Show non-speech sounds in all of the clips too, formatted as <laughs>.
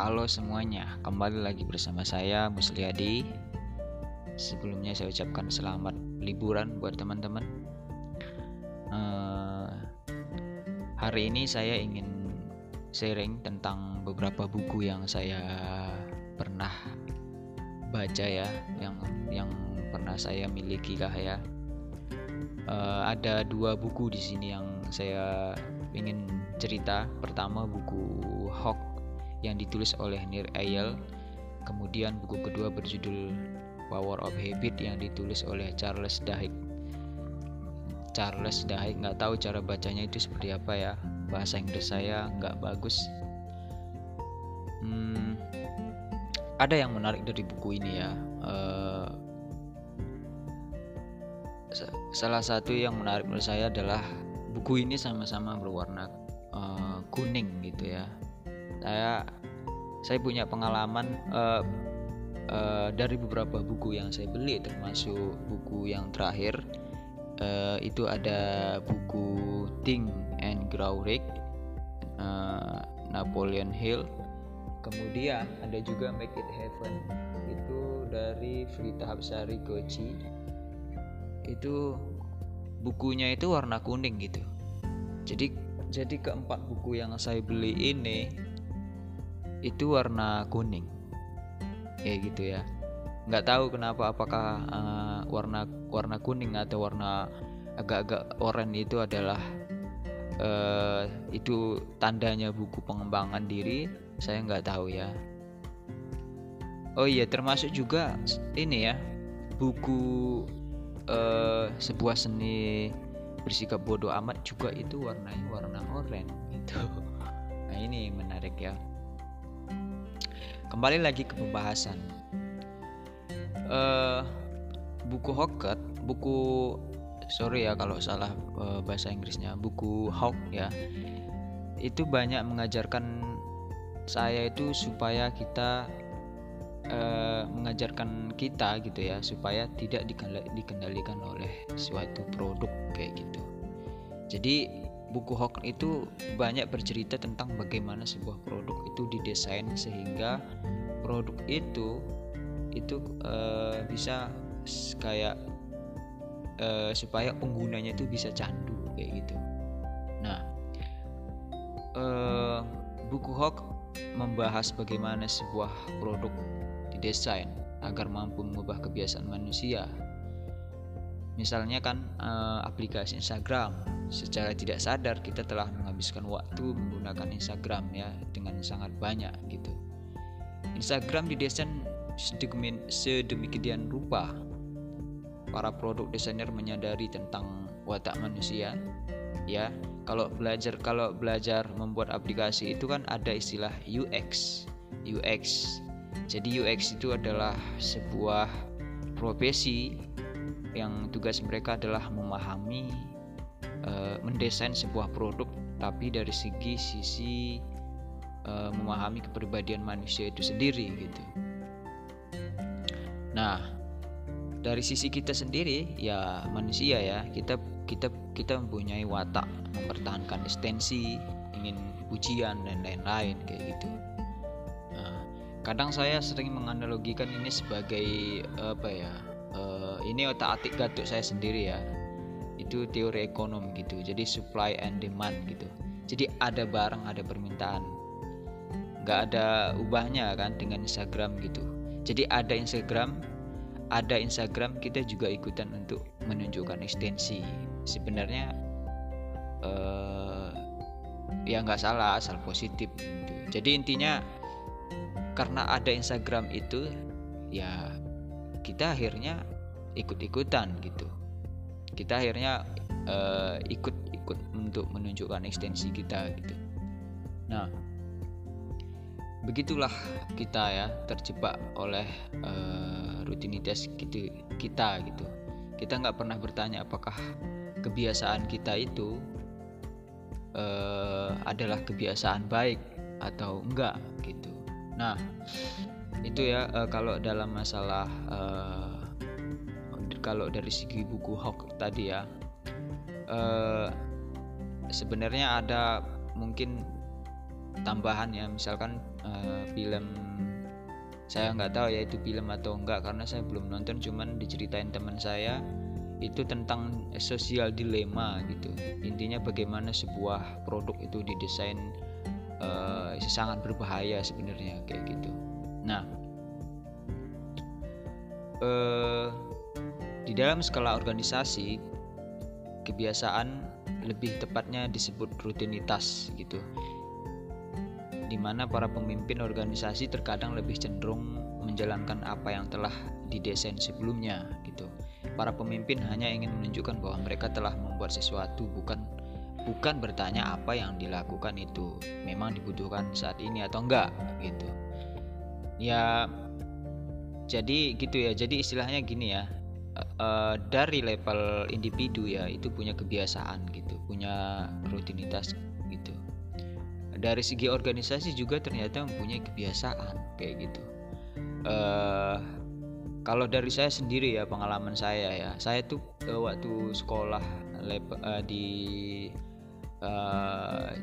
Halo semuanya, kembali lagi bersama saya Musliadi. Sebelumnya saya ucapkan selamat liburan buat teman-teman. Uh, hari ini saya ingin sharing tentang beberapa buku yang saya pernah baca ya, yang yang pernah saya miliki lah ya. Uh, ada dua buku di sini yang saya ingin cerita. Pertama buku Hawk yang ditulis oleh Nir Eyal. Kemudian buku kedua berjudul Power of Habit yang ditulis oleh Charles Duhigg. Charles Duhigg nggak tahu cara bacanya itu seperti apa ya. Bahasa Inggris saya nggak bagus. Hmm, ada yang menarik dari buku ini ya. Uh, salah satu yang menarik menurut saya adalah buku ini sama-sama berwarna uh, kuning gitu ya saya saya punya pengalaman uh, uh, dari beberapa buku yang saya beli termasuk buku yang terakhir uh, itu ada buku Think and Grow Rich uh, Napoleon Hill. Kemudian ada juga Make It Happen itu dari Frita Hapsari Goci itu bukunya itu warna kuning gitu. Jadi jadi keempat buku yang saya beli ini itu warna kuning. Kayak gitu ya. Nggak tahu kenapa apakah uh, warna warna kuning atau warna agak-agak oranye itu adalah uh, itu tandanya buku pengembangan diri saya nggak tahu ya. Oh iya termasuk juga ini ya buku uh, sebuah seni bersikap bodoh amat juga itu warnanya warna oranye gitu <laughs> nah ini menarik ya kembali lagi ke pembahasan. Uh, buku Hocket buku sorry ya kalau salah uh, bahasa Inggrisnya buku Hawk ya itu banyak mengajarkan saya itu supaya kita uh, mengajarkan kita gitu ya supaya tidak dikendalikan oleh suatu produk kayak gitu. Jadi buku Hawk itu banyak bercerita tentang bagaimana sebuah produk itu didesain sehingga produk itu itu uh, bisa kayak uh, supaya penggunanya itu bisa candu kayak gitu. Nah, uh, buku Hawk membahas bagaimana sebuah produk didesain agar mampu mengubah kebiasaan manusia Misalnya kan uh, aplikasi Instagram, secara tidak sadar kita telah menghabiskan waktu menggunakan Instagram ya dengan sangat banyak gitu. Instagram didesain sedemikian rupa. Para produk desainer menyadari tentang watak manusia. Ya, kalau belajar kalau belajar membuat aplikasi itu kan ada istilah UX. UX. Jadi UX itu adalah sebuah profesi yang tugas mereka adalah memahami uh, mendesain sebuah produk tapi dari segi sisi uh, memahami kepribadian manusia itu sendiri gitu. Nah, dari sisi kita sendiri ya manusia ya, kita kita kita mempunyai watak mempertahankan eksistensi, ingin pujian dan lain-lain kayak gitu. Nah, kadang saya sering menganalogikan ini sebagai apa ya? uh, ini otak atik gatuk saya sendiri ya itu teori ekonom gitu. Jadi supply and demand gitu. Jadi ada barang ada permintaan. Nggak ada ubahnya kan dengan Instagram gitu. Jadi ada Instagram ada Instagram kita juga ikutan untuk menunjukkan ekstensi. Sebenarnya uh, ya nggak salah asal positif gitu. jadi intinya karena ada Instagram itu ya kita akhirnya ikut-ikutan gitu kita akhirnya ikut-ikut untuk menunjukkan ekstensi kita gitu. Nah begitulah kita ya terjebak oleh uh, rutinitas gitu kita gitu. Kita nggak pernah bertanya apakah kebiasaan kita itu uh, adalah kebiasaan baik atau enggak gitu. Nah itu ya uh, kalau dalam masalah uh, kalau dari segi buku Hawk tadi ya uh, sebenarnya ada mungkin tambahan ya. Misalkan uh, film saya nggak tahu ya itu film atau enggak karena saya belum nonton. Cuman diceritain teman saya itu tentang sosial dilema gitu. Intinya bagaimana sebuah produk itu didesain uh, sangat berbahaya sebenarnya kayak gitu. Nah uh, di dalam skala organisasi kebiasaan lebih tepatnya disebut rutinitas gitu. Di mana para pemimpin organisasi terkadang lebih cenderung menjalankan apa yang telah didesain sebelumnya gitu. Para pemimpin hanya ingin menunjukkan bahwa mereka telah membuat sesuatu bukan bukan bertanya apa yang dilakukan itu memang dibutuhkan saat ini atau enggak gitu. Ya jadi gitu ya jadi istilahnya gini ya uh, dari level individu ya itu punya kebiasaan gitu punya rutinitas gitu. Dari segi organisasi juga ternyata mempunyai kebiasaan kayak gitu. Uh, kalau dari saya sendiri ya pengalaman saya ya saya tuh uh, waktu sekolah uh, di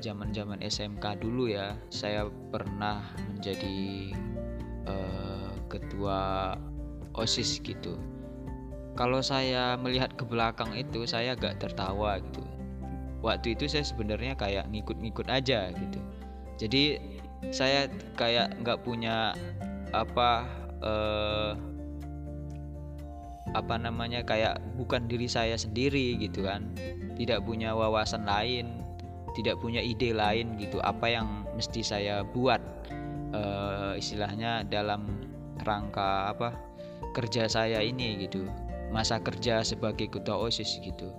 zaman-zaman uh, SMK dulu ya saya pernah menjadi uh, ketua osis gitu kalau saya melihat ke belakang itu saya agak tertawa gitu. Waktu itu saya sebenarnya kayak ngikut-ngikut aja gitu. Jadi saya kayak nggak punya apa uh, apa namanya kayak bukan diri saya sendiri gitu kan. Tidak punya wawasan lain tidak punya ide lain gitu. Apa yang mesti saya buat uh, istilahnya dalam rangka apa kerja saya ini gitu masa kerja sebagai ketua osis gitu.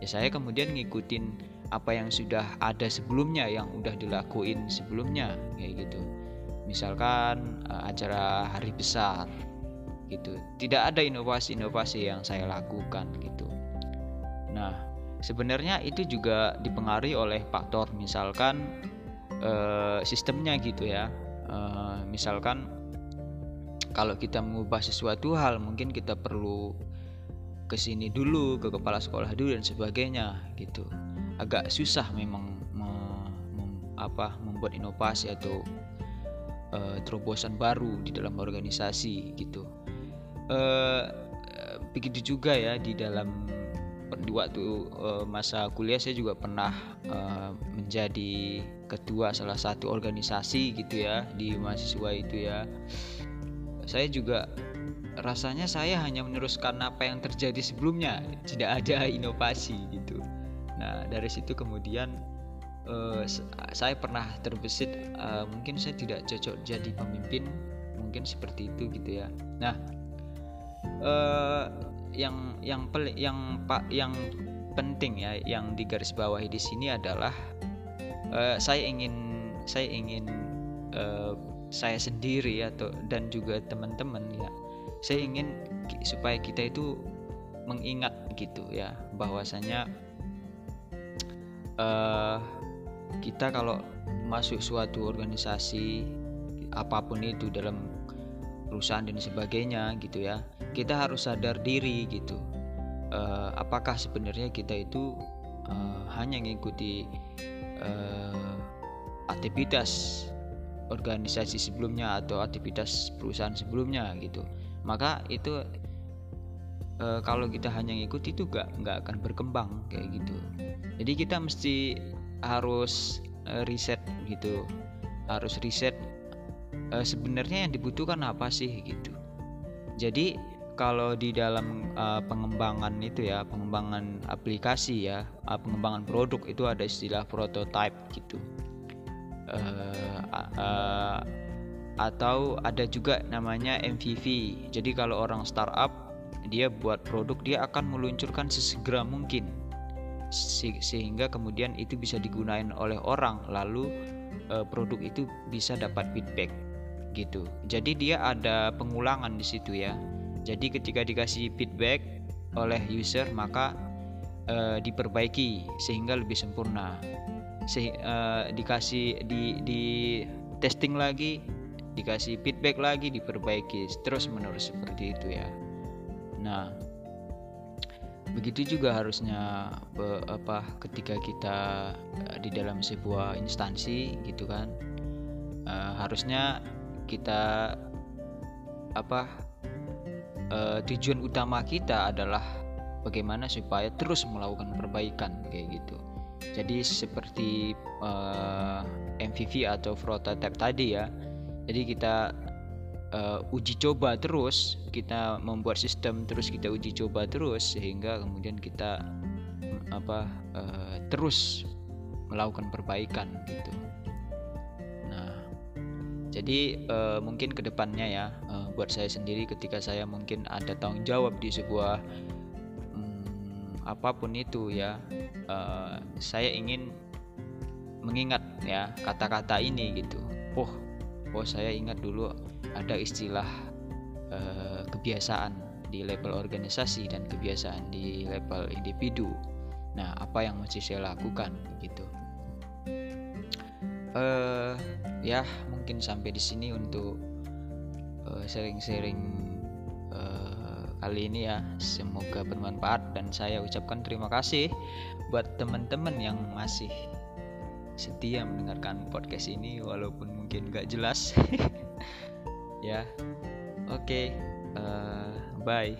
Ya saya kemudian ngikutin apa yang sudah ada sebelumnya yang udah dilakuin sebelumnya kayak gitu. Misalkan uh, acara hari besar gitu. Tidak ada inovasi-inovasi yang saya lakukan gitu. Nah sebenarnya itu juga dipengaruhi oleh faktor misalkan uh, sistemnya gitu ya. Uh, misalkan kalau kita mengubah sesuatu hal mungkin kita perlu ke sini dulu ke kepala sekolah dulu dan sebagainya gitu. Agak susah memang me, mem, apa membuat inovasi atau uh, terobosan baru di dalam organisasi gitu. Uh, begitu juga ya di dalam di waktu uh, masa kuliah saya juga pernah uh, menjadi ketua salah satu organisasi gitu ya di mahasiswa itu ya. Saya juga rasanya saya hanya meneruskan apa yang terjadi sebelumnya tidak ada inovasi gitu. Nah dari situ kemudian uh, saya pernah terbesit uh, mungkin saya tidak cocok jadi pemimpin mungkin seperti itu gitu ya. Nah uh, yang yang pel yang pak yang penting ya yang digarisbawahi di sini adalah uh, saya ingin saya ingin uh, saya sendiri atau dan juga teman-teman ya saya ingin supaya kita itu mengingat gitu ya bahwasanya uh, kita kalau masuk suatu organisasi apa pun itu dalam perusahaan dan sebagainya gitu ya kita harus sadar diri gitu. Uh, apakah sebenarnya kita itu uh, hanya mengikuti uh, aktivitas organisasi sebelumnya atau aktivitas perusahaan sebelumnya gitu maka itu uh, kalau kita hanya ngikuti itu gak nggak akan berkembang kayak gitu jadi kita mesti harus uh, riset gitu harus riset uh, sebenarnya yang dibutuhkan apa sih gitu. Jadi kalau di dalam uh, pengembangan itu ya, pengembangan aplikasi ya, pengembangan produk itu ada istilah prototype gitu. Uh, uh, atau ada juga namanya MVP. Jadi kalau orang startup dia buat produk dia akan meluncurkan sesegera mungkin sehingga kemudian itu bisa digunakan oleh orang lalu produk itu bisa dapat feedback gitu. Jadi dia ada pengulangan di situ ya. Jadi ketika dikasih feedback oleh user maka uh, diperbaiki sehingga lebih sempurna. Se uh, dikasih di di testing lagi, dikasih feedback lagi, diperbaiki terus menerus seperti itu ya. Nah, begitu juga harusnya be, apa ketika kita uh, di dalam sebuah instansi gitu kan uh, harusnya kita apa uh, tujuan utama kita adalah bagaimana supaya terus melakukan perbaikan kayak gitu jadi seperti uh, MVV atau prototype tadi ya jadi kita uh, uji coba terus kita membuat sistem terus kita uji coba terus sehingga kemudian kita apa uh, terus melakukan perbaikan gitu. Nah jadi uh, mungkin ke depannya ya uh, buat saya sendiri ketika saya mungkin ada tanggung jawab di sebuah apa pun itu ya uh, saya ingin mengingat ya kata-kata ini gitu. Oh oh saya ingat dulu ada istilah uh, kebiasaan di level organisasi dan kebiasaan di level individu. Nah apa yang mesti saya lakukan? Gitu. Uh, ya mungkin sampai di sini untuk sharing-sharing uh, kali ini ya. Semoga bermanfaat dan saya ucapkan terima kasih buat teman-teman yang masih setia mendengarkan podcast ini walaupun mungkin gak jelas. <laughs> Ya oke okay, uh, bye